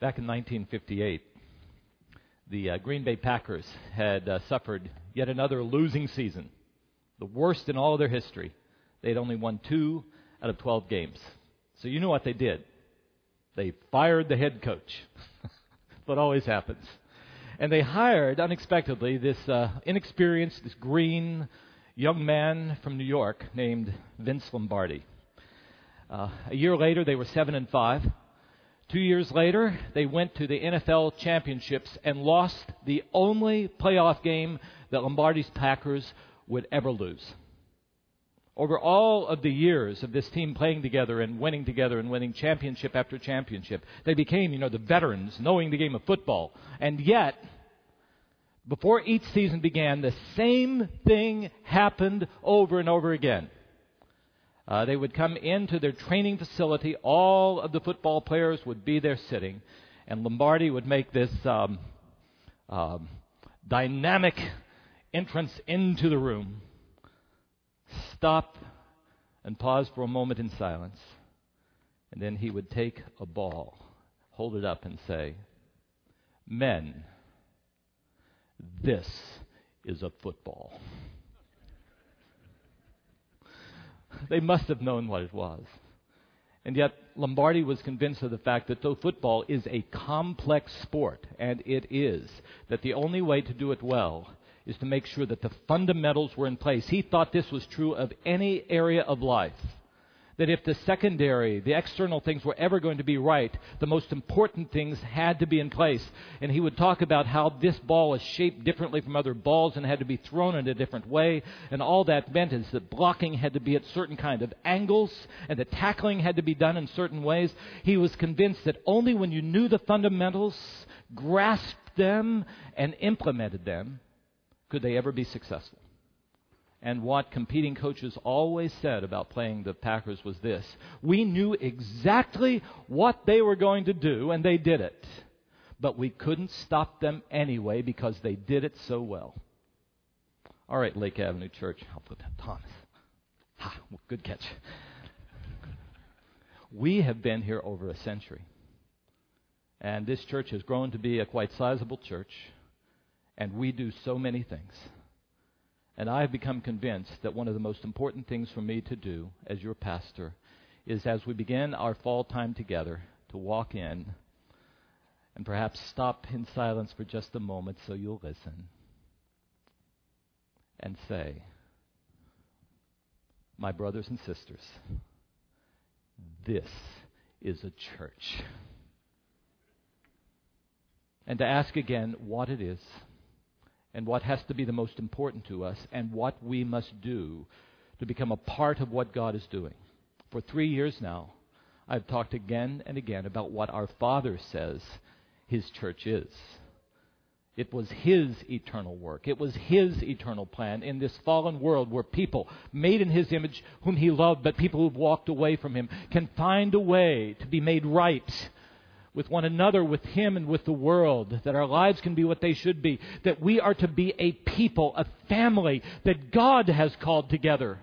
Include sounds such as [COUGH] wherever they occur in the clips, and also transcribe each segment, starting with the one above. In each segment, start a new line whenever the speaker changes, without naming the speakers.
Back in 1958, the uh, Green Bay Packers had uh, suffered yet another losing season, the worst in all of their history. They had only won two out of 12 games. So you know what they did? They fired the head coach. [LAUGHS] what always happens. And they hired, unexpectedly, this uh, inexperienced, this green young man from New York named Vince Lombardi. Uh, a year later, they were 7 and 5. Two years later, they went to the NFL championships and lost the only playoff game that Lombardi's Packers would ever lose. Over all of the years of this team playing together and winning together and winning championship after championship, they became, you know, the veterans, knowing the game of football. And yet, before each season began, the same thing happened over and over again. Uh, they would come into their training facility. All of the football players would be there sitting, and Lombardi would make this um, um, dynamic entrance into the room, stop and pause for a moment in silence, and then he would take a ball, hold it up, and say, Men, this is a football. They must have known what it was. And yet, Lombardi was convinced of the fact that though football is a complex sport, and it is, that the only way to do it well is to make sure that the fundamentals were in place. He thought this was true of any area of life that if the secondary, the external things were ever going to be right, the most important things had to be in place. And he would talk about how this ball is shaped differently from other balls and had to be thrown in a different way. And all that meant is that blocking had to be at certain kind of angles and the tackling had to be done in certain ways. He was convinced that only when you knew the fundamentals, grasped them, and implemented them, could they ever be successful. And what competing coaches always said about playing the Packers was this we knew exactly what they were going to do, and they did it. But we couldn't stop them anyway because they did it so well. All right, Lake Avenue Church. I'll put that Thomas. Ha, good catch. We have been here over a century. And this church has grown to be a quite sizable church. And we do so many things. And I have become convinced that one of the most important things for me to do as your pastor is as we begin our fall time together to walk in and perhaps stop in silence for just a moment so you'll listen and say, My brothers and sisters, this is a church. And to ask again what it is and what has to be the most important to us and what we must do to become a part of what God is doing. For three years now, I've talked again and again about what our Father says His church is. It was His eternal work. It was His eternal plan in this fallen world where people made in His image, whom He loved, but people who've walked away from Him, can find a way to be made right with one another, with Him, and with the world, that our lives can be what they should be, that we are to be a people, a family that God has called together.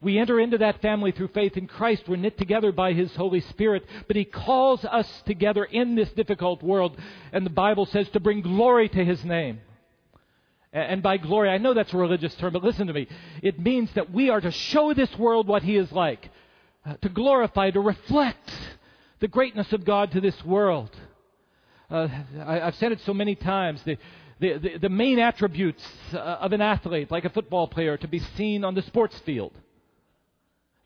We enter into that family through faith in Christ. We're knit together by His Holy Spirit, but He calls us together in this difficult world, and the Bible says to bring glory to His name. And by glory, I know that's a religious term, but listen to me. It means that we are to show this world what He is like, uh, to glorify, to reflect the greatness of God to this world. Uh, I, have said it so many times. The, the, the, the main attributes uh, of an athlete, like a football player, to be seen on the sports field.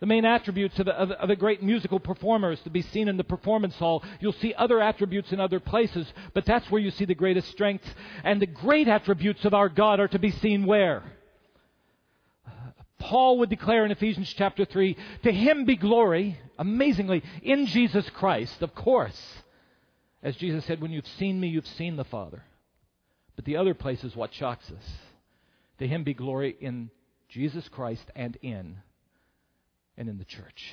The main attributes of a, of, of a great musical performer is to be seen in the performance hall. You'll see other attributes in other places, but that's where you see the greatest strength. And the great attributes of our God are to be seen where? Paul would declare in Ephesians chapter 3 To him be glory, amazingly, in Jesus Christ, of course. As Jesus said, When you've seen me, you've seen the Father. But the other place is what shocks us. To him be glory in Jesus Christ and in and in the church.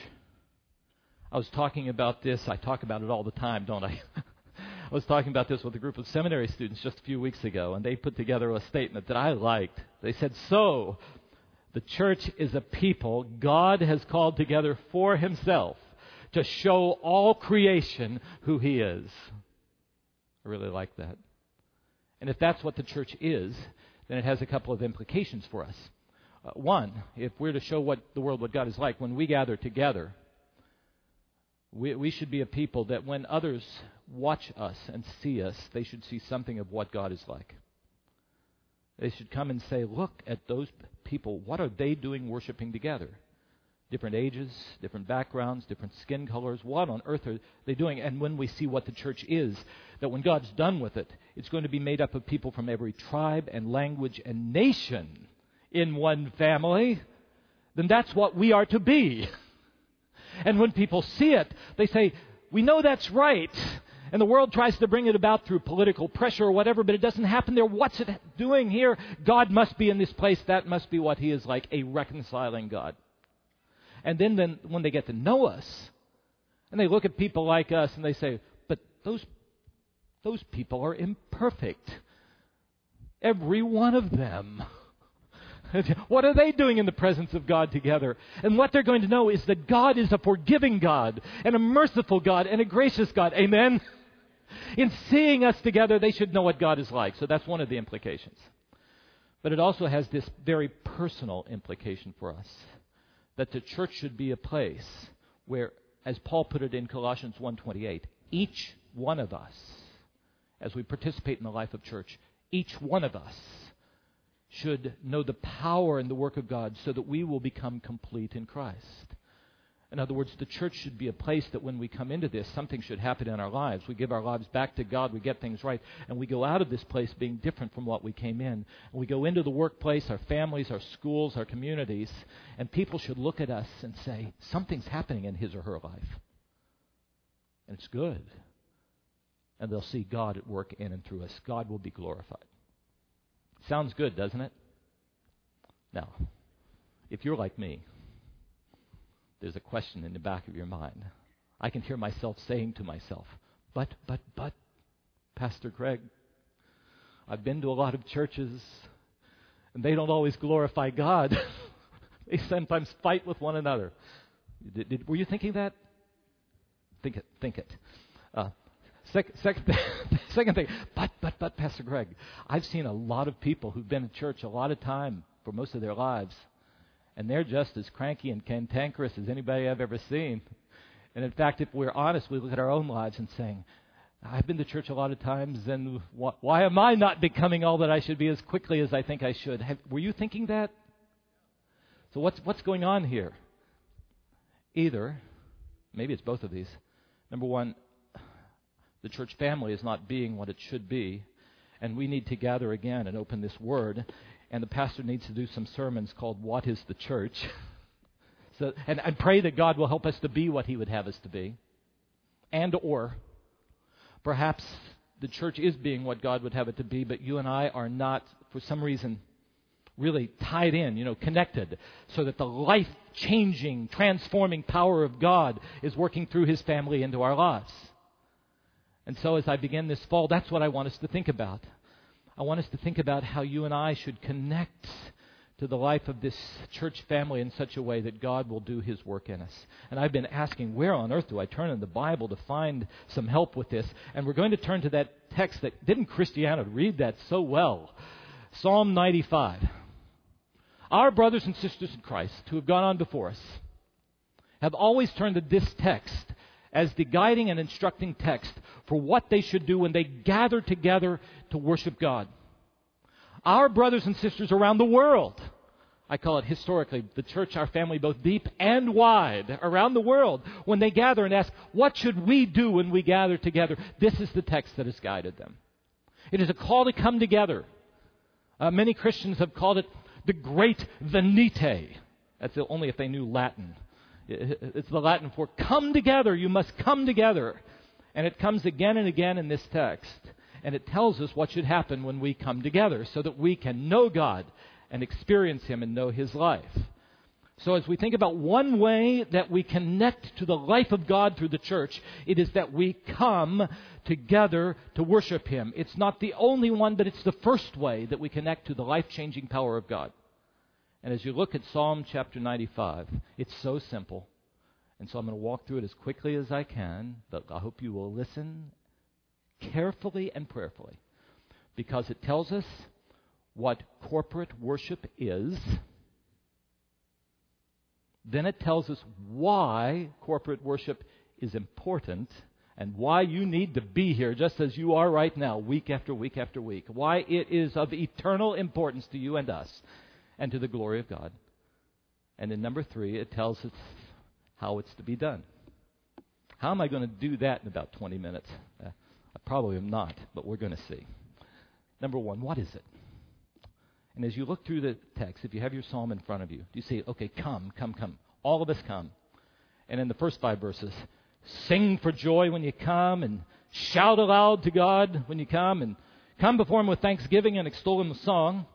I was talking about this. I talk about it all the time, don't I? [LAUGHS] I was talking about this with a group of seminary students just a few weeks ago, and they put together a statement that I liked. They said, So, the church is a people God has called together for himself to show all creation who he is. I really like that. And if that's what the church is, then it has a couple of implications for us. Uh, one, if we're to show what the world, what God is like, when we gather together, we, we should be a people that when others watch us and see us, they should see something of what God is like. They should come and say, Look at those people. What are they doing worshiping together? Different ages, different backgrounds, different skin colors. What on earth are they doing? And when we see what the church is, that when God's done with it, it's going to be made up of people from every tribe and language and nation in one family, then that's what we are to be. And when people see it, they say, We know that's right. And the world tries to bring it about through political pressure or whatever, but it doesn't happen there. What's it doing here? God must be in this place. That must be what He is like a reconciling God. And then, then when they get to know us, and they look at people like us and they say, But those, those people are imperfect. Every one of them. [LAUGHS] what are they doing in the presence of God together? And what they're going to know is that God is a forgiving God, and a merciful God, and a gracious God. Amen? In seeing us together, they should know what God is like. So that's one of the implications. But it also has this very personal implication for us that the church should be a place where, as Paul put it in Colossians 1:28, each one of us, as we participate in the life of church, each one of us should know the power and the work of God so that we will become complete in Christ. In other words, the church should be a place that when we come into this, something should happen in our lives. We give our lives back to God, we get things right, and we go out of this place being different from what we came in. And we go into the workplace, our families, our schools, our communities, and people should look at us and say, something's happening in his or her life. And it's good. And they'll see God at work in and through us. God will be glorified. Sounds good, doesn't it? Now, if you're like me, there's a question in the back of your mind. I can hear myself saying to myself, but, but, but, Pastor Greg, I've been to a lot of churches, and they don't always glorify God. [LAUGHS] they sometimes fight with one another. Did, did, were you thinking that? Think it. Think it. Uh, Second, second, [LAUGHS] second thing, but, but, but, Pastor Greg, I've seen a lot of people who've been in church a lot of time for most of their lives, and they're just as cranky and cantankerous as anybody I've ever seen. And in fact, if we're honest, we look at our own lives and saying, I've been to church a lot of times, and wh- why am I not becoming all that I should be as quickly as I think I should? Have, were you thinking that? So what's what's going on here? Either, maybe it's both of these. Number one, the church family is not being what it should be. And we need to gather again and open this word. And the pastor needs to do some sermons called What is the Church? [LAUGHS] so, and, and pray that God will help us to be what He would have us to be. And or perhaps the church is being what God would have it to be, but you and I are not, for some reason, really tied in, you know, connected, so that the life changing, transforming power of God is working through His family into our lives. And so, as I begin this fall, that's what I want us to think about. I want us to think about how you and I should connect to the life of this church family in such a way that God will do His work in us. And I've been asking, where on earth do I turn in the Bible to find some help with this? And we're going to turn to that text that didn't Christiana read that so well? Psalm 95. Our brothers and sisters in Christ who have gone on before us have always turned to this text as the guiding and instructing text for what they should do when they gather together to worship God. Our brothers and sisters around the world, I call it historically, the church, our family, both deep and wide, around the world, when they gather and ask, what should we do when we gather together? This is the text that has guided them. It is a call to come together. Uh, many Christians have called it the Great Venite. That's only if they knew Latin. It's the Latin for come together. You must come together. And it comes again and again in this text. And it tells us what should happen when we come together so that we can know God and experience Him and know His life. So, as we think about one way that we connect to the life of God through the church, it is that we come together to worship Him. It's not the only one, but it's the first way that we connect to the life changing power of God. And as you look at Psalm chapter 95, it's so simple. And so I'm going to walk through it as quickly as I can, but I hope you will listen carefully and prayerfully because it tells us what corporate worship is. Then it tells us why corporate worship is important and why you need to be here just as you are right now, week after week after week. Why it is of eternal importance to you and us and to the glory of God. And in number three, it tells us how it's to be done. How am I going to do that in about 20 minutes? Uh, I probably am not, but we're going to see. Number one, what is it? And as you look through the text, if you have your psalm in front of you, do you see, okay, come, come, come. All of us come. And in the first five verses, sing for joy when you come and shout aloud to God when you come and come before Him with thanksgiving and extol Him with song.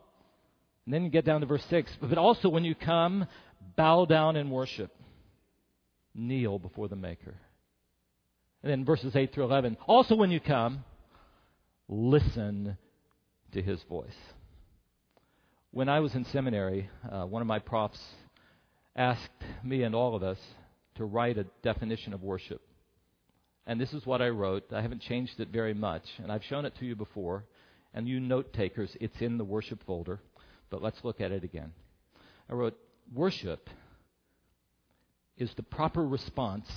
And then you get down to verse 6. But also when you come, bow down and worship. Kneel before the Maker. And then verses 8 through 11. Also when you come, listen to His voice. When I was in seminary, uh, one of my profs asked me and all of us to write a definition of worship. And this is what I wrote. I haven't changed it very much, and I've shown it to you before. And you note takers, it's in the worship folder. But let's look at it again. I wrote, Worship is the proper response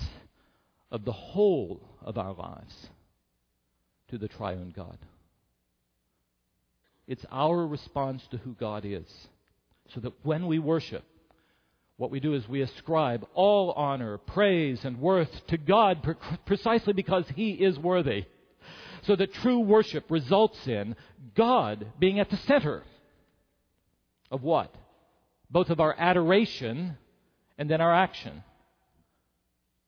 of the whole of our lives to the triune God. It's our response to who God is. So that when we worship, what we do is we ascribe all honor, praise, and worth to God precisely because He is worthy. So that true worship results in God being at the center of what? Both of our adoration and then our action.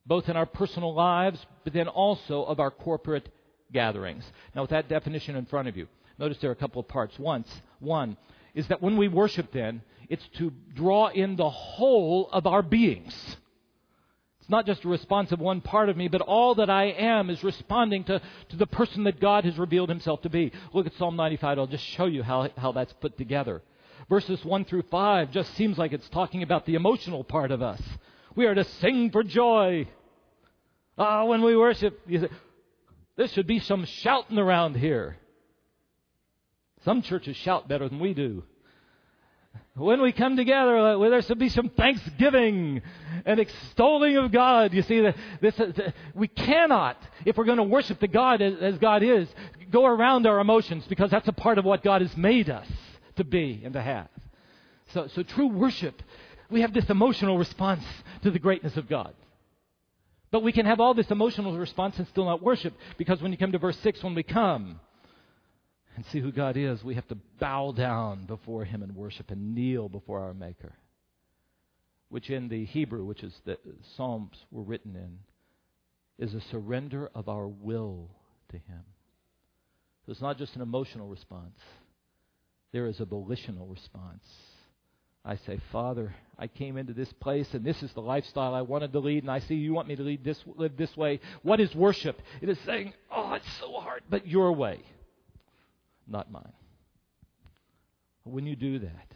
Both in our personal lives, but then also of our corporate gatherings. Now, with that definition in front of you, notice there are a couple of parts. Once, one is that when we worship, then, it's to draw in the whole of our beings. It's not just a response of one part of me, but all that I am is responding to, to the person that God has revealed himself to be. Look at Psalm 95. I'll just show you how, how that's put together. Verses 1 through 5 just seems like it's talking about the emotional part of us. We are to sing for joy. Ah, when we worship, you say, there should be some shouting around here. Some churches shout better than we do. When we come together, uh, there should be some thanksgiving and extolling of God. You see, this, we cannot, if we're going to worship the God as God is, go around our emotions because that's a part of what God has made us to be and to have. So, so true worship, we have this emotional response to the greatness of God. But we can have all this emotional response and still not worship because when you come to verse 6, when we come, and see who God is, we have to bow down before Him and worship and kneel before our Maker. Which in the Hebrew, which is the Psalms were written in, is a surrender of our will to Him. So it's not just an emotional response, there is a volitional response. I say, Father, I came into this place and this is the lifestyle I wanted to lead, and I see you want me to lead this, live this way. What is worship? It is saying, Oh, it's so hard, but your way not mine. When you do that,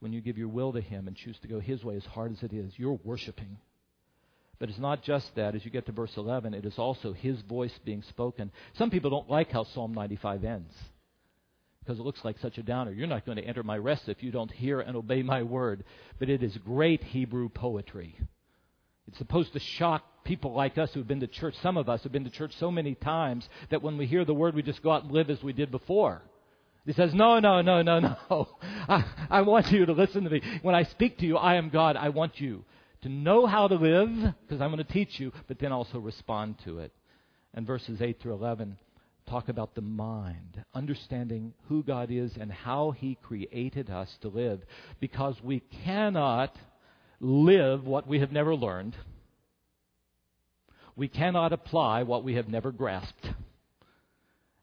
when you give your will to Him and choose to go His way as hard as it is, you're worshiping. But it's not just that. As you get to verse 11, it is also His voice being spoken. Some people don't like how Psalm 95 ends because it looks like such a downer. You're not going to enter my rest if you don't hear and obey my word. But it is great Hebrew poetry. It's supposed to shock people like us who've been to church. Some of us have been to church so many times that when we hear the word, we just go out and live as we did before. He says, No, no, no, no, no. [LAUGHS] I, I want you to listen to me. When I speak to you, I am God. I want you to know how to live, because I'm going to teach you, but then also respond to it. And verses 8 through 11 talk about the mind, understanding who God is and how He created us to live, because we cannot live what we have never learned. We cannot apply what we have never grasped.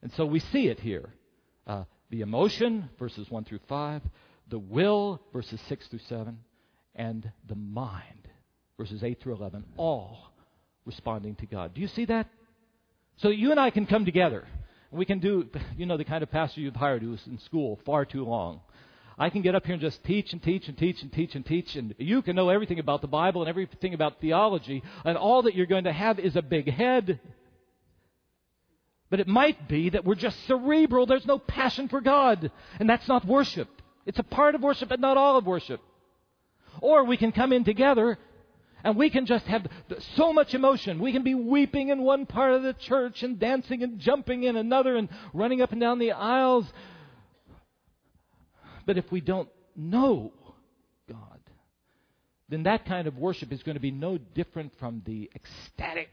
And so we see it here. Uh, the emotion, verses 1 through 5, the will, verses 6 through 7, and the mind, verses 8 through 11, all responding to God. Do you see that? So you and I can come together. We can do, you know, the kind of pastor you've hired who was in school far too long. I can get up here and just teach and teach and teach and teach and teach, and you can know everything about the Bible and everything about theology, and all that you're going to have is a big head. But it might be that we're just cerebral. There's no passion for God. And that's not worship. It's a part of worship, but not all of worship. Or we can come in together and we can just have so much emotion. We can be weeping in one part of the church and dancing and jumping in another and running up and down the aisles. But if we don't know God, then that kind of worship is going to be no different from the ecstatic,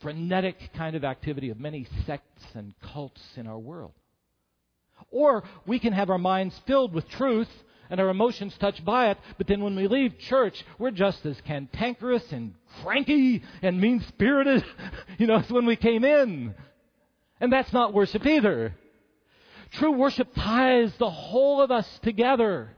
frenetic kind of activity of many sects and cults in our world. Or we can have our minds filled with truth and our emotions touched by it, but then when we leave church, we're just as cantankerous and cranky and mean spirited, [LAUGHS] you know, as when we came in. And that's not worship either. True worship ties the whole of us together.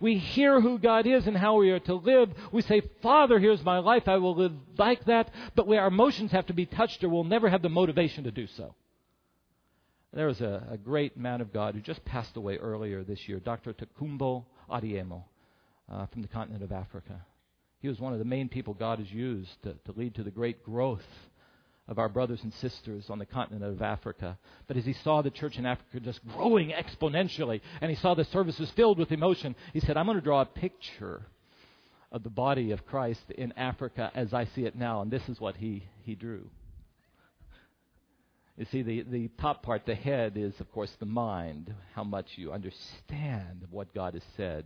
We hear who God is and how we are to live. We say, Father, here's my life. I will live like that. But we, our emotions have to be touched or we'll never have the motivation to do so. There was a, a, great man of God who just passed away earlier this year, Dr. Tokunboh Adeyemo uh, from the continent of Africa. He was one of the main people God has used to, to lead to the great growth of our brothers and sisters on the continent of Africa. But as he saw the church in Africa just growing exponentially, and he saw the services filled with emotion, he said, I'm going to draw a picture of the body of Christ in Africa as I see it now. And this is what he, he drew. You see, the, the top part, the head, is, of course, the mind, how much you understand what God has said.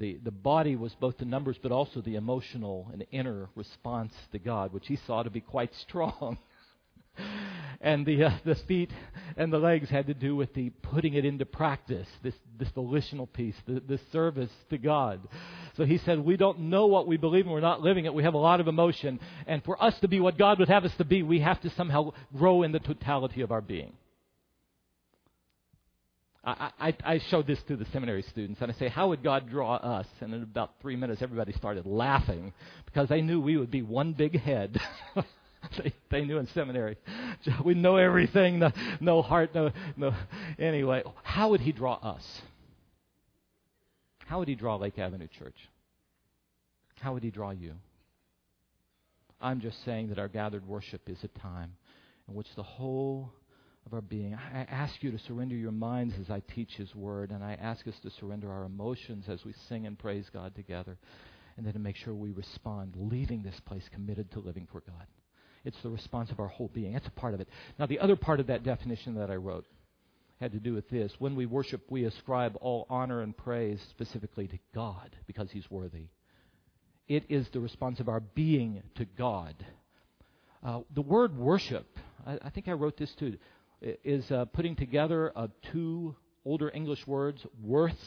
The, the body was both the numbers, but also the emotional and inner response to God, which he saw to be quite strong. [LAUGHS] and the, uh, the feet and the legs had to do with the putting it into practice, this, this volitional piece, the, the service to God. So he said, We don't know what we believe and we're not living it. We have a lot of emotion. And for us to be what God would have us to be, we have to somehow grow in the totality of our being. I, I, I showed this to the seminary students, and I say, How would God draw us? And in about three minutes, everybody started laughing because they knew we would be one big head. [LAUGHS] they, they knew in seminary. [LAUGHS] We know everything, no, no heart, no, no. Anyway, how would He draw us? How would He draw Lake Avenue Church? How would He draw you? I'm just saying that our gathered worship is a time in which the whole of our being. I ask you to surrender your minds as I teach His Word, and I ask us to surrender our emotions as we sing and praise God together, and then to make sure we respond, leaving this place committed to living for God. It's the response of our whole being. That's a part of it. Now, the other part of that definition that I wrote had to do with this. When we worship, we ascribe all honor and praise specifically to God because He's worthy. It is the response of our being to God. Uh, the word worship, I, I, think I wrote this too, is uh, putting together of two older English words, worth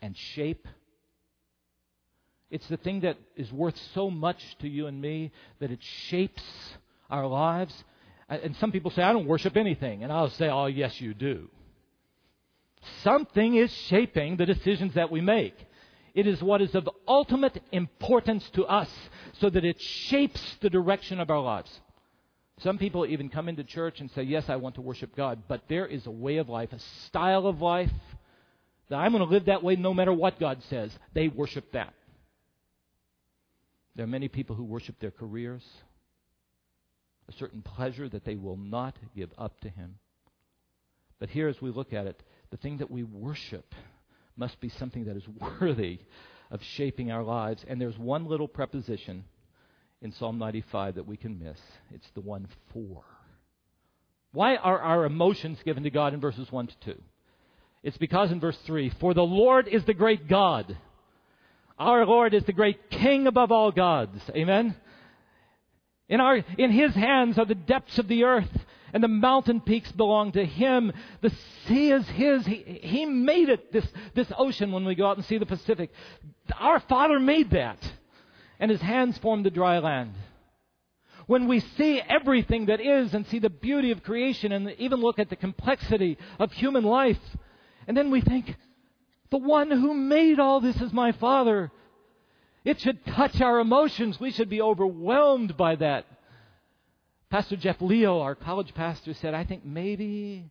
and shape. It's the thing that is worth so much to you and me that it shapes our lives. And some people say, I don't worship anything. And I'll say, Oh, yes, you do. Something is shaping the decisions that we make. It is what is of ultimate importance to us so that it shapes the direction of our lives. Some people even come into church and say, Yes, I want to worship God, but there is a way of life, a style of life that I'm going to live that way no matter what God says. They worship that. There are many people who worship their careers, a certain pleasure that they will not give up to Him. But here, as we look at it, the thing that we worship must be something that is [LAUGHS] worthy of shaping our lives. And there's one little preposition in Psalm 95 that we can miss it's the one for. Why are our emotions given to God in verses 1 to 2? It's because in verse 3, for the Lord is the great God our Lord is the great King above all gods. Amen? In, our, in His hands are the depths of the earth, and the mountain peaks belong to Him. The sea is His. He, he made it, this, this ocean, when we go out and see the Pacific. Our Father made that, and His hands formed the dry land. When we see everything that is and see the beauty of creation and even look at the complexity of human life, and then we think, the one who made all this is my Father. It should touch our emotions. We should be overwhelmed by that. Pastor Jeff Leo, our college pastor, said, I think maybe,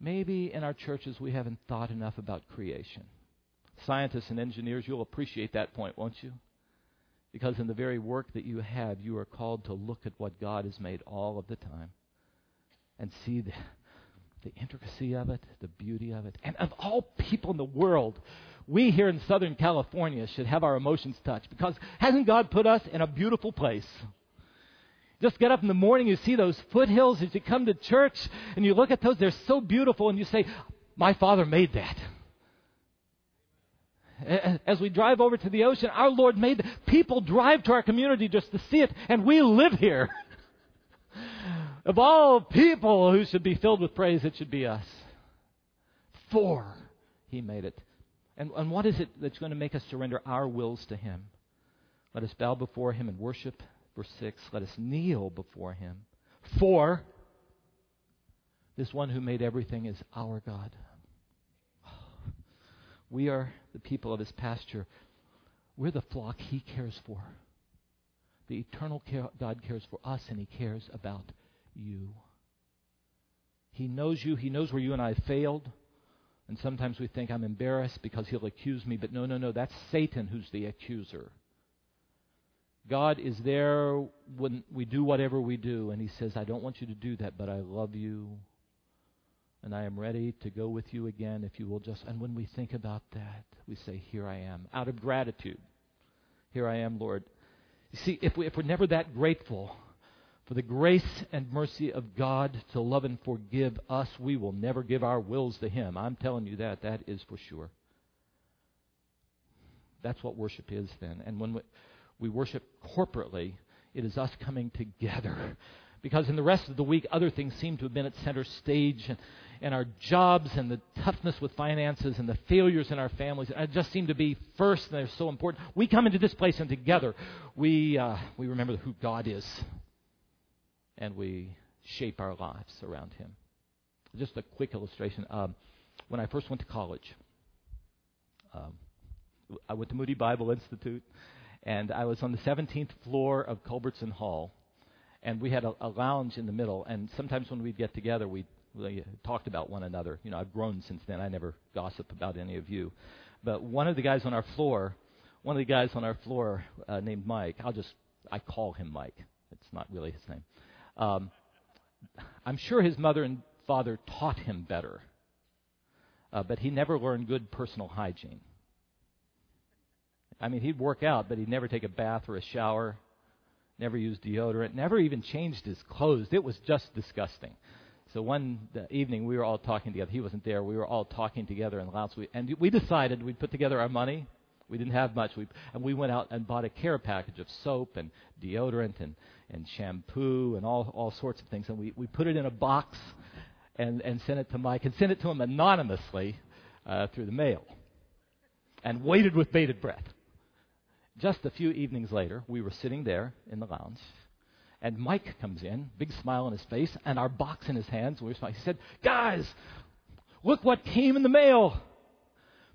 maybe in our churches we haven't thought enough about creation. Scientists and engineers, you'll appreciate that point, won't you? Because in the very work that you have, you are called to look at what God has made all of the time. and see the, the intricacy of it, the beauty of it. And of all people in the world, we here in Southern California should have our emotions touched because hasn't God put us in a beautiful place? Just get up in the morning, you see those foothills as you come to church, and you look at those, they're so beautiful, and you say, My Father made that. As we drive over to the ocean, our Lord made that. People drive to our community just to see it, and we live here. [LAUGHS] of all people who should be filled with praise, it should be us. For He made it. And, and what is it that's going to make us surrender our wills to Him? Let us bow before Him and worship Verse 6 Let us kneel before him. For this one who made everything is our God. [SIGHS] We are the people of his pasture. We're the flock he cares for. The eternal care, God cares for us, and he cares about you. He knows you. He knows where you and I failed. And sometimes we think I'm embarrassed because he'll accuse me. But no, no, no. That's Satan who's the accuser. God is there when we do whatever we do, and He says, I don't want you to do that, but I love you, and I am ready to go with you again if you will just. And when we think about that, we say, Here I am, out of gratitude. Here I am, Lord. You see, if, we, if we're never that grateful for the grace and mercy of God to love and forgive us, we will never give our wills to Him. I'm telling you that. That is for sure. That's what worship is then. And when we, worship corporately, it is us coming together. [LAUGHS] Because in the rest of the week, other things seem to have been at center stage, and, and our jobs and the toughness with finances and the failures in our families uh, just seem to be first, and they're so important. We come into this place, and together we, uh, we remember who God is, and we shape our lives around Him. Just a quick illustration. Um, when I first went to college, um, I went to Moody Bible Institute. And I was on the 17th floor of Culbertson Hall, and we had a, a lounge in the middle. And sometimes when we'd get together, we we talked about one another. You know, I've grown since then. I never gossip about any of you. But one of the guys on our floor, one of the guys on our floor uh, named Mike, I'll just, I call him Mike. It's not really his name. Um, I'm sure his mother and father taught him better, uh, but he never learned good personal hygiene. I mean, he'd work out, but he'd never take a bath or a shower, never use deodorant, never even changed his clothes. It was just disgusting. So one evening we were all talking together. He wasn't there. We were all talking together in the lounge. And we decided we'd put together our money. We didn't have much. We, and we went out and bought a care package of soap and deodorant and, and shampoo and all, all sorts of things. And we, we put it in a box and, and sent it to Mike and sent it to him anonymously uh, through the mail and waited with bated breath. Just a few evenings later, we were sitting there in the lounge, and Mike comes in, big smile on his face, and our box in his hands. He said, Guys, look what came in the mail.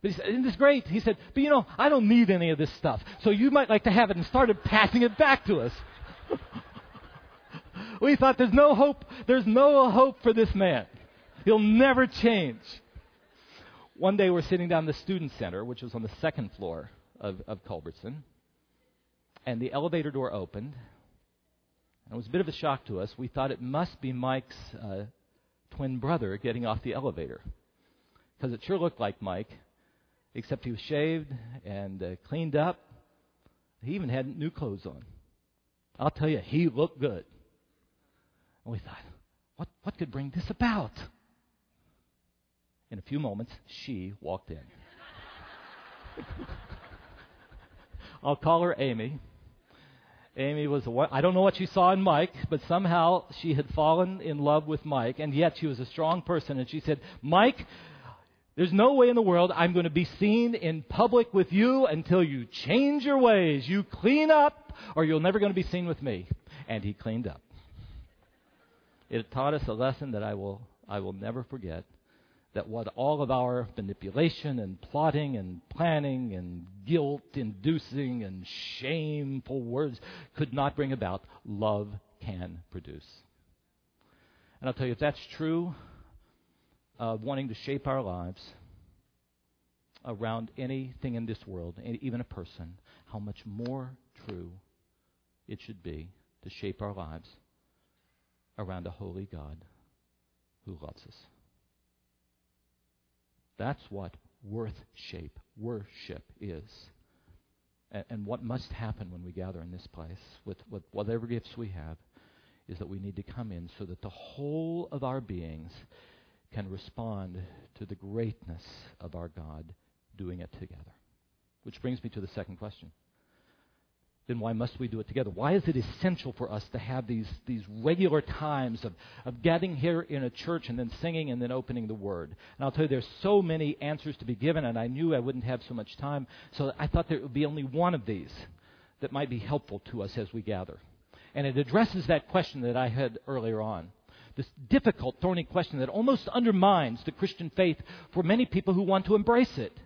But he said, Isn't this great? He said, But you know, I don't need any of this stuff. So you might like to have it and started passing it back to us. [LAUGHS] we thought there's no hope. There's no hope for this man. He'll never change. One day we're sitting down in the student center, which was on the second floor of, of Culbertson and the elevator door opened. And it was a bit of a shock to us. We thought it must be Mike's uh, twin brother getting off the elevator. Because it sure looked like Mike, except he was shaved and uh, cleaned up. He even had new clothes on. I'll tell you, he looked good. And we thought, what, what could bring this about? In a few moments, she walked in. [LAUGHS] I'll call her Amy. Amy was, I don't know what she saw in Mike, but somehow she had fallen in love with Mike, and yet she was a strong person. And she said, Mike, there's no way in the world I'm going to be seen in public with you until you change your ways. You clean up, or you're never going to be seen with me. And he cleaned up. It taught us a lesson that I will, I will never forget that what all of our manipulation and plotting and planning and guilt inducing and shameful words could not bring about, love can produce. And I'll tell you, if that's true of wanting to shape our lives around anything in this world, even a person, how much more true it should be to shape our lives around a holy God who loves us. That's what worth shape worship is. And, and what must happen when we gather in this place with, with whatever gifts we have is that we need to come in so that the whole of our beings can respond to the greatness of our God doing it together. Which brings me to the second question then why must we do it together? Why is it essential for us to have these, these regular times of, of getting here in a church and then singing and then opening the Word? And I'll tell you, there's so many answers to be given, and I knew I wouldn't have so much time, so I thought there would be only one of these that might be helpful to us as we gather. And it addresses that question that I had earlier on. This difficult, thorny question that almost undermines the Christian faith for many people who want to embrace it.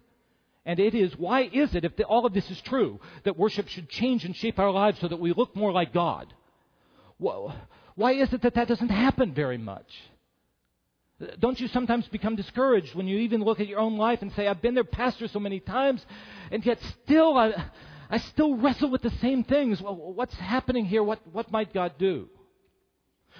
And it is, why is it, if the, all of this is true, that worship should change and shape our lives so that we look more like God? Why is it that that doesn't happen very much? Don't you sometimes become discouraged when you even look at your own life and say, I've been their pastor so many times, and yet still I, I still wrestle with the same things. Well, what's happening here? What, what might God do?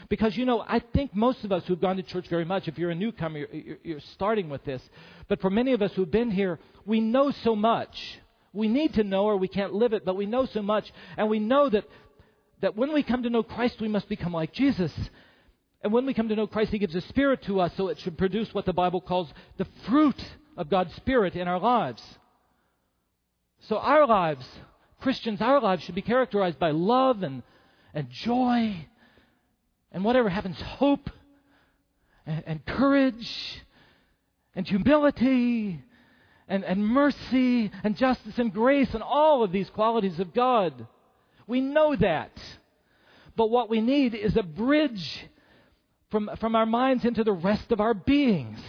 Because, you know, I think most of us who've gone to church very much, if you're a newcomer, you're, you're starting with this. But for many of us who've been here, we know so much. We need to know or we can't live it, but we know so much. And we know that, that when we come to know Christ, we must become like Jesus. And when we come to know Christ, He gives a Spirit to us, so it should produce what the Bible calls the fruit of God's Spirit in our lives. So our lives, Christians, our lives should be characterized by love and, and joy and whatever happens, hope and, and courage and humility and, and mercy and justice and grace and all of these qualities of God. We know that. But what we need is a bridge from, from our minds into the rest of our beings.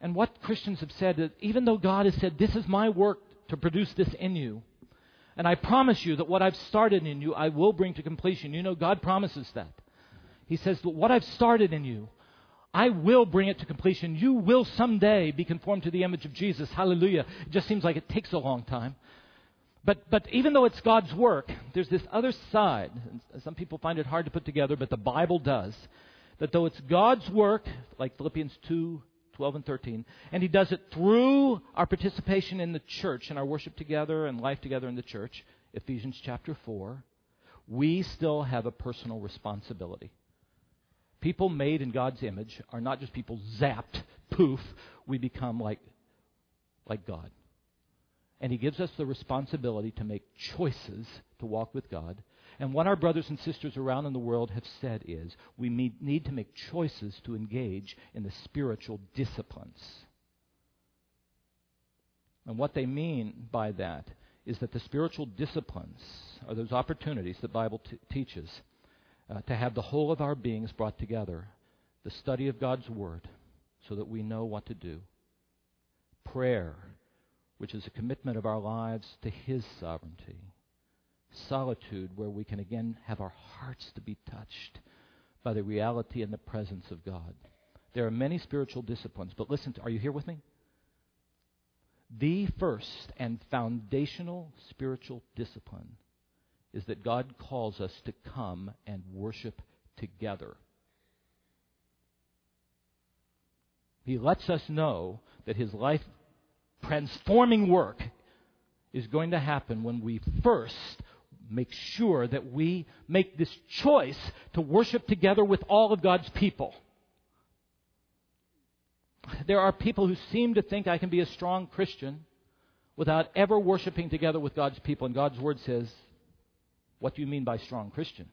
And what Christians have said is even though God has said, This is my work to produce this in you, and I promise you that what I've started in you, I will bring to completion. You know, God promises that. He says, What I've started in you, I will bring it to completion. You will someday be conformed to the image of Jesus. Hallelujah. It just seems like it takes a long time. But, but even though it's God's work, there's this other side. Some people find it hard to put together, but the Bible does. That though it's God's work, like Philippians 2 12 and 13, and He does it through our participation in the church and our worship together and life together in the church, Ephesians chapter 4, we still have a personal responsibility. People made in God's image are not just people zapped, poof, we become like, like God. And He gives us the responsibility to make choices to walk with God. And what our brothers and sisters around in the world have said is we need to make choices to engage in the spiritual disciplines. And what they mean by that is that the spiritual disciplines are those opportunities the Bible t- teaches uh, to have the whole of our beings brought together, the study of God's Word, so that we know what to do. Prayer, which is a commitment of our lives to His sovereignty. Solitude, where we can again have our hearts to be touched by the reality and the presence of God. There are many spiritual disciplines, but listen, to, are you here with me? The first and foundational spiritual discipline is that God calls us to come and worship together. He lets us know that His life transforming work is going to happen when we first make sure that we make this choice to worship together with all of God's people. There are people who seem to think I can be a strong Christian without ever worshiping together with God's people, and God's Word says what do you mean by strong Christian?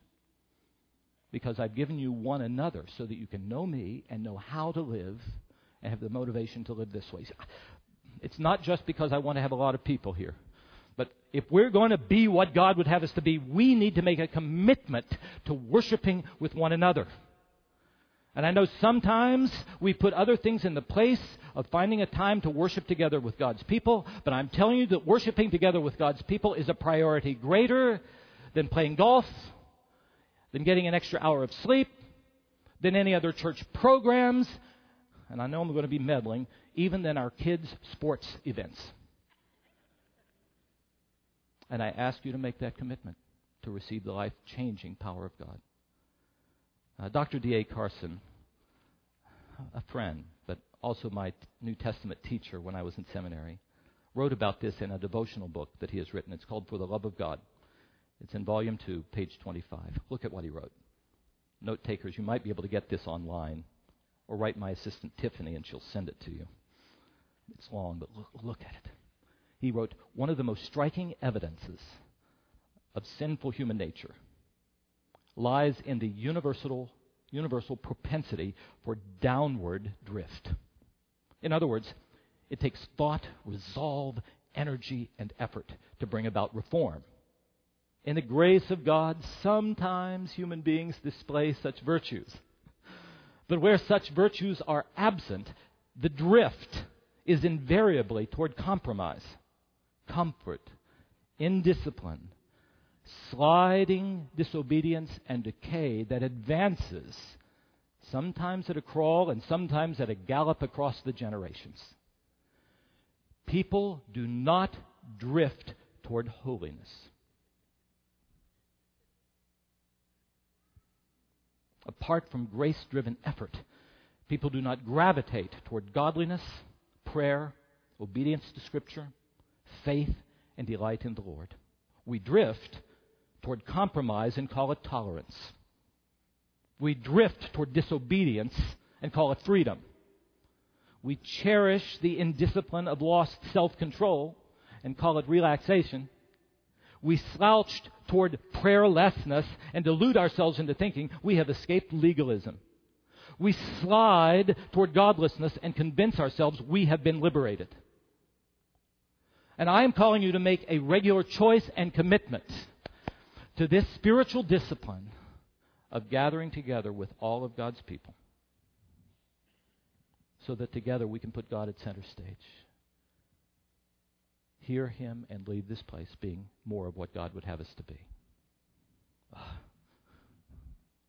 Because I've given you one another so that you can know me and know how to live and have the motivation to live this way. It's not just because I want to have a lot of people here. But if we're going to be what God would have us to be, we need to make a commitment to worshiping with one another. And I know sometimes we put other things in the place of finding a time to worship together with God's people, but I'm telling you that worshiping together with God's people is a priority greater than playing golf, than getting an extra hour of sleep, than any other church programs, and I know I'm going to be meddling, even than our kids' sports events. And I ask you to make that commitment to receive the life changing power of God. Uh, Dr. D.A. Carson a friend, but also my New Testament teacher when I was in seminary, wrote about this in a devotional book that he has written. It's called For the Love of God. It's in volume 2, page 25. [LAUGHS] Look at what he wrote. Note takers, you might be able to get this online or write my assistant Tiffany and she'll send it to you. It's long, but look, look at it. He wrote, One of the most striking evidences of sinful human nature lies in the universal, universal propensity for downward drift. In other words, it takes thought, resolve, energy, and effort to bring about reform. In the grace of God, sometimes human beings display such virtues. But where such virtues are absent, the drift is invariably toward compromise, comfort, indiscipline, sliding disobedience and decay that advances, sometimes at a crawl and sometimes at a gallop across the generations. People do not drift toward holiness. Apart from grace driven effort, people do not gravitate toward godliness, prayer, obedience to Scripture, faith, and delight in the Lord. We drift toward compromise and call it tolerance. We drift toward disobedience and call it freedom. We cherish the indiscipline of lost self control and call it relaxation. We slouched toward prayerlessness and delude ourselves into thinking we have escaped legalism. We slide toward godlessness and convince ourselves we have been liberated. And I am calling you to make a regular choice and commitment to this spiritual discipline of gathering together with all of God's people so that together we can put God at center stage. Hear Him and leave this place being more of what God would have us to be.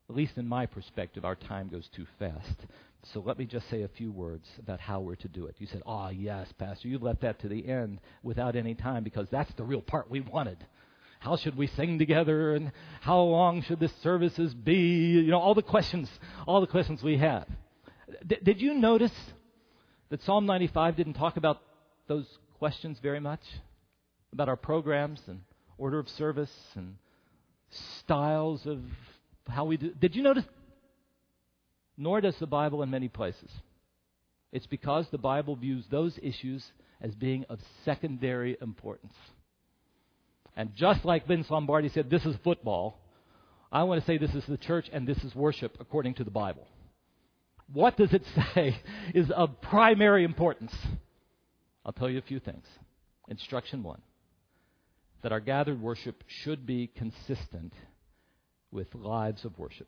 At least in my perspective, our time goes too fast. So let me just say a few words about how we're to do it. You said, Ah, oh, yes, Pastor, you left that to the end without any time because that's the real part we wanted. How should we sing together and how long should the services be? You know, all the questions, all the questions we have. D- did you notice that Psalm 95 didn't talk about those questions very much? About our programs and order of service and styles of how we do. Did you notice? Nor does the Bible in many places. It's because the Bible views those issues as being of secondary importance. And just like Vince Lombardi said, this is football, I want to say this is the church and this is worship according to the Bible. What does it [LAUGHS] say is of primary importance? I'll tell you a few things. Instruction one that our gathered worship should be consistent with lives of worship.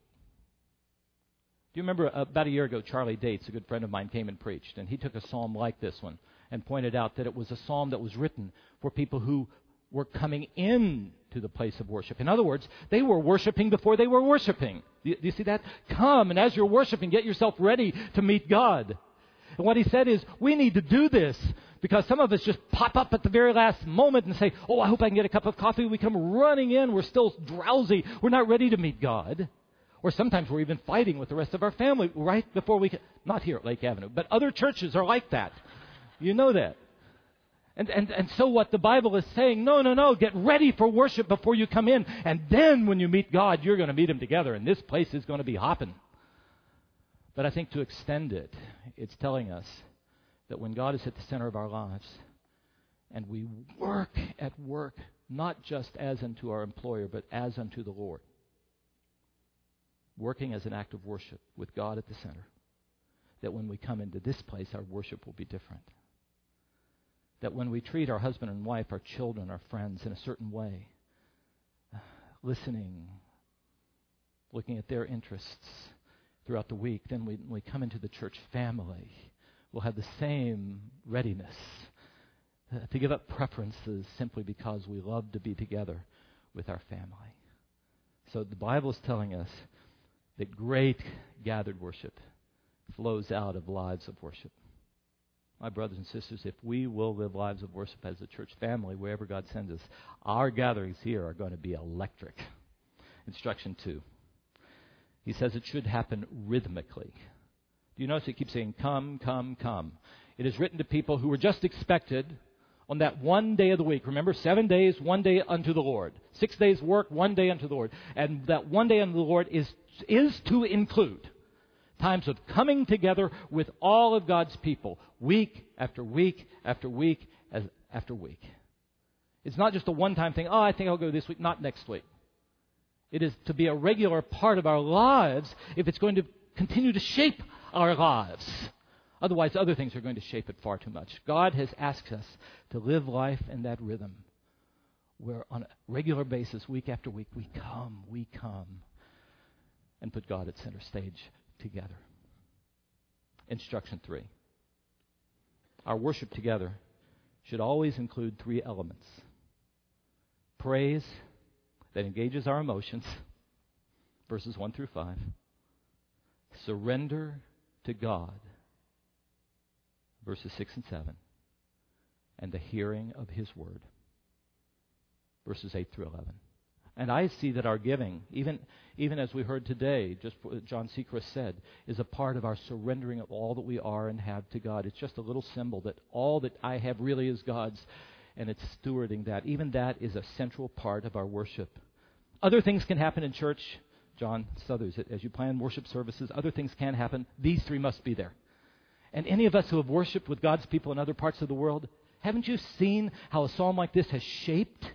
Do you remember uh, about a year ago, Charlie Dates, a good friend of mine, came and preached, and he took a psalm like this one and pointed out that it was a psalm that was written for people who were coming in to the place of worship. In other words, they were worshiping before they were worshiping. Do you, do you see that? Come, and as you're worshiping, get yourself ready to meet God. And what he said is, we need to do this because some of us just pop up at the very last moment and say, Oh, I hope I can get a cup of coffee. We come running in. We're still drowsy. We're not ready to meet God. Or sometimes we're even fighting with the rest of our family right before we can. Not here at Lake Avenue, but other churches are like that. You know that. And, and, and so what the Bible is saying, no, no, no, get ready for worship before you come in. And then when you meet God, you're going to meet Him together. And this place is going to be hopping. But I think to extend it, it's telling us that when God is at the center of our lives and we work at work, not just as unto our employer, but as unto the Lord, working as an act of worship with God at the center, that when we come into this place, our worship will be different. That when we treat our husband and wife, our children, our friends in a certain way, listening, looking at their interests throughout the week, then we, we come into the church family, we'll have the same readiness uh, to give up preferences simply because we love to be together with our family. So the Bible is telling us that great gathered worship flows out of lives of worship my brothers and sisters, if we will live lives of worship as a church family, wherever God sends us, our gatherings here are going to be electric. Instruction two. He says it should happen rhythmically. Do you notice it keeps saying, Come, come, come? It is written to people who were just expected on that one day of the week. Remember, seven days, one day unto the Lord. Six days work, one day unto the Lord. And that one day unto the Lord is, is to include times of coming together with all of God's people, week after week after week as, after week. It's not just a one time thing, oh, I think I'll go this week, not next week. It is to be a regular part of our lives if it's going to continue to shape our lives. Otherwise, other things are going to shape it far too much. God has asked us to live life in that rhythm where, on a regular basis, week after week, we come, we come, and put God at center stage together. Instruction three. Our worship together should always include three elements praise that engages our emotions, verses 1 through 5, surrender to God, verses 6 and 7, and the hearing of His word, verses 8 through 11. And I see that our giving, even, even as we heard today, just what John Sechrist said, is a part of our surrendering of all that we are and have to God. It's just a little symbol that all that I have really is God's, and it's stewarding that. Even that is a central part of our worship. Other things can happen in church. John Southers, as you plan worship services, other things can happen. These three must be there. And any of us who have worshiped with God's people in other parts of the world, haven't you seen how a psalm like this has shaped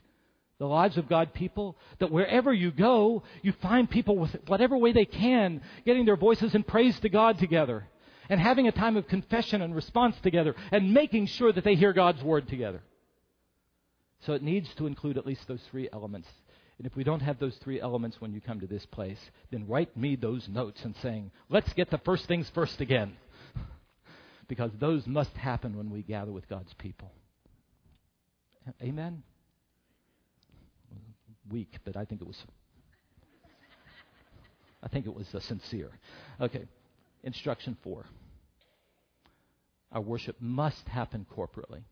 the lives of God people, that wherever you go, you find people with whatever way they can getting their voices in praise to God together and having a time of confession and response together and making sure that they hear God's word together. So it needs to include at least those three elements. And if we don't have those three elements when you come to this place, then write me those notes and saying, let's get the first things first again. [LAUGHS] because those must happen when we gather with God's people. Amen? weak, but I think it was. I think it was uh, sincere. Okay, instruction four. Our worship must happen corporately.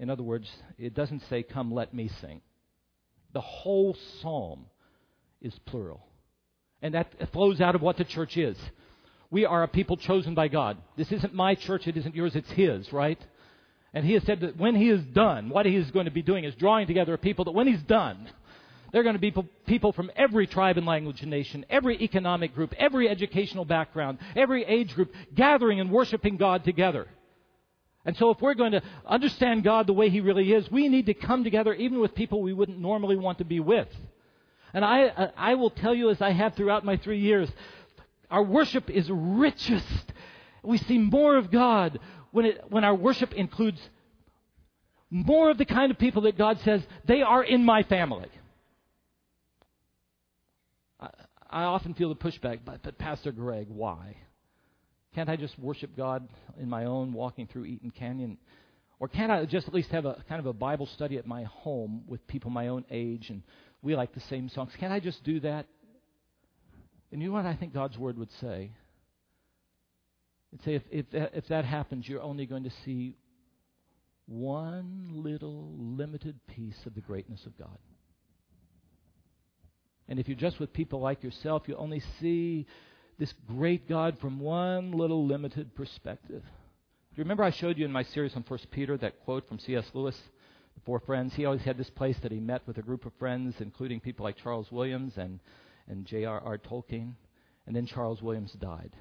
In other words, it doesn't say, Come, let me sing. The whole psalm is plural. And that flows out of what the church is. We are a people chosen by God. This isn't my church, it isn't yours, it's His, right? And he has said that when he is done, what he is going to be doing is drawing together a people that when he's done, they're going to be people from every tribe and language and nation, every economic group, every educational background, every age group, gathering and worshiping God together. And so, if we're going to understand God the way He really is, we need to come together even with people we wouldn't normally want to be with. And I, uh, I will tell you, as I have throughout my three years, our worship is richest. We see more of God when, it, when our worship includes more of the kind of people that God says, they are in my family. I, I often feel the pushback, but, but Pastor Greg, why? Can't I just worship God in my own walking through Eaton Canyon? Or can't I just at least have a kind of a Bible study at my home with people my own age and we like the same songs? Can't I just do that? And you know what I think God's Word would say? It'd say, if, if, that, if that happens, you're only going to see one little limited piece of the greatness of God. And if you're just with people like yourself, you only see this great God from one little limited perspective. Do you remember I showed you in my series on First Peter that quote from C.S. Lewis, the four friends? He always had this place that he met with a group of friends, including people like Charles Williams and, and J.R.R. Tolkien. And then Charles Williams died.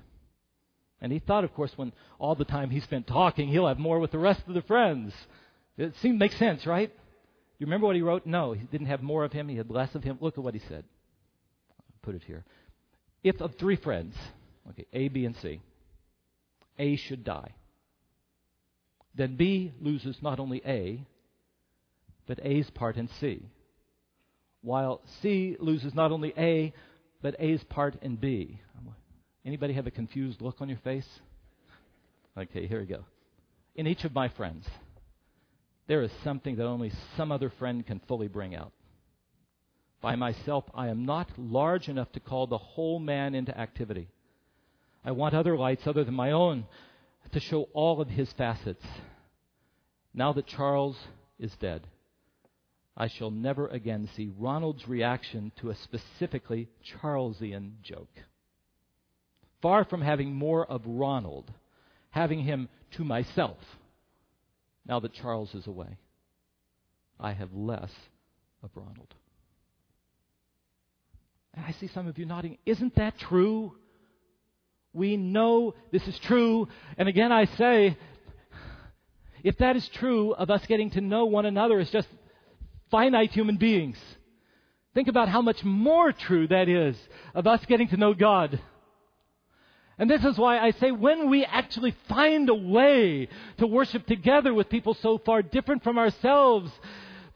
And he thought, of course, when all the time he spent talking, he'll have more with the rest of the friends. It seemed makes sense, right? Do you remember what he wrote? No, he didn't have more of him. He had less of him. Look at what he said. I'll put it here. If of three friends, okay, A, B, and C, A should die, then B loses not only A, but A's part in C. While C loses not only A, but A's part in B. Anybody have a confused look on your face? Okay, here we go. In each of my friends, there is something that only some other friend can fully bring out. By myself, I am not large enough to call the whole man into activity. I want other lights other than my own to show all of his facets. Now that Charles is dead, I shall never again see Ronald's reaction to a specifically Charlesian joke. Far from having more of Ronald, having him to myself, now that Charles is away, I have less of Ronald. And I see some of you nodding. Isn't that true? We know this is true. And again, I say, if that is true of us getting to know one another as just finite human beings, think about how much more true that is of us getting to know God. And this is why I say when we actually find a way to worship together with people so far different from ourselves,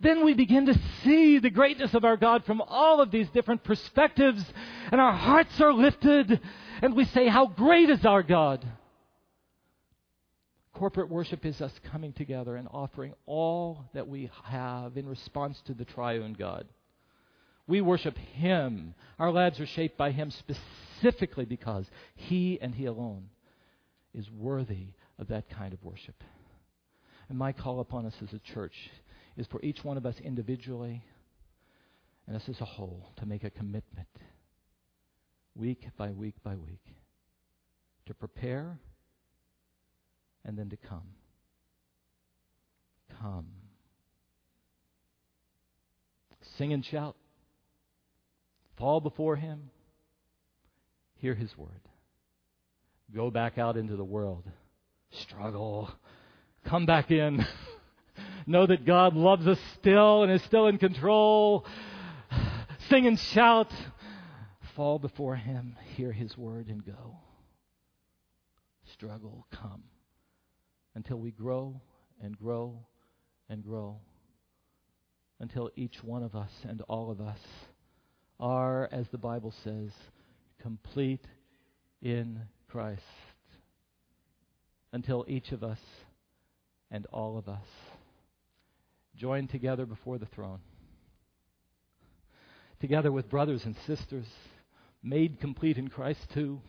then we begin to see the greatness of our God from all of these different perspectives, and our hearts are lifted, and we say, How great is our God! Corporate worship is us coming together and offering all that we have in response to the triune God. We worship Him. Our lives are shaped by Him specifically because He and He alone is worthy of that kind of worship. And my call upon us as a church is for each one of us individually and us as a whole to make a commitment week by week by week to prepare and then to come. Come. Sing and shout. Fall before Him. Hear His word. Go back out into the world. Struggle. Come back in. [LAUGHS] know that God loves us still and is still in control. Sing and shout. Fall before Him. Hear His word and go. Struggle. Come until we grow and grow and grow until each one of us and all of us are, as the Bible says, complete in Christ. Until each of us and all of us join together before the throne, together with brothers and sisters, made complete in Christ too,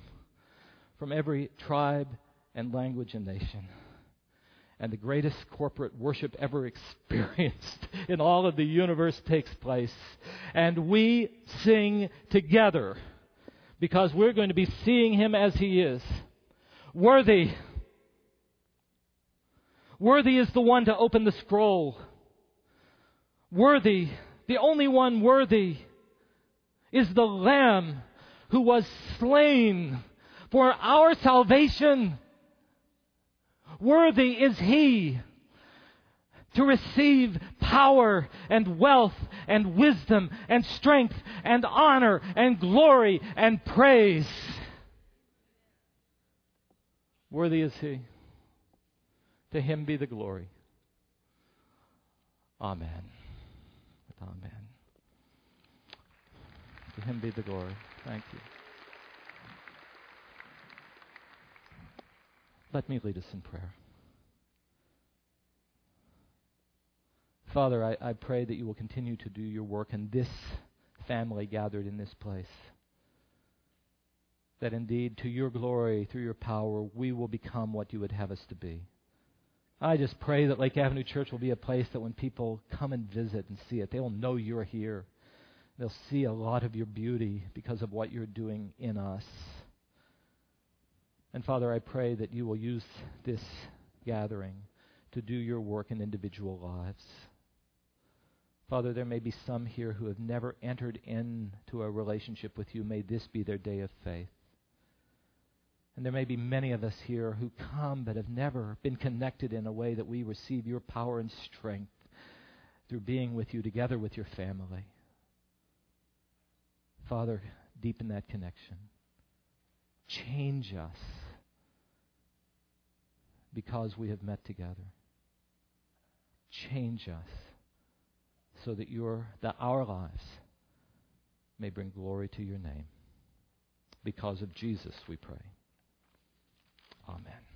from every tribe and language and nation and the greatest corporate worship ever [LAUGHS] experienced in all of the universe takes place. And we sing together because we're going to be seeing him as he is. Worthy. Worthy is the one to open the scroll. Worthy, the only one worthy, is the Lamb who was slain for our salvation Worthy is he to receive power and wealth and wisdom and strength and honor and glory and praise. Worthy is he. To him be the glory. Amen. Amen. To him be the glory. Thank you. Let me lead us in prayer. Father, I, I pray that you will continue to do your work in this family gathered in this place. That indeed, to your glory, through your power, we will become what you would have us to be. I just pray that Lake Avenue Church will be a place that when people come and visit and see it, they will know you're here. They'll see a lot of your beauty because of what you're doing in us. And Father, I pray that you will use this gathering to do your work in individual lives. Father, there may be some here who have never entered into a relationship with you. May this be their day of faith. And there may be many of us here who come but have never been connected in a way that we receive your power and strength through being with you together with your family. Father, deepen that connection. Change us because we have met together. Change us so that your that our lives may bring glory to your name. Because of Jesus we pray. Amen.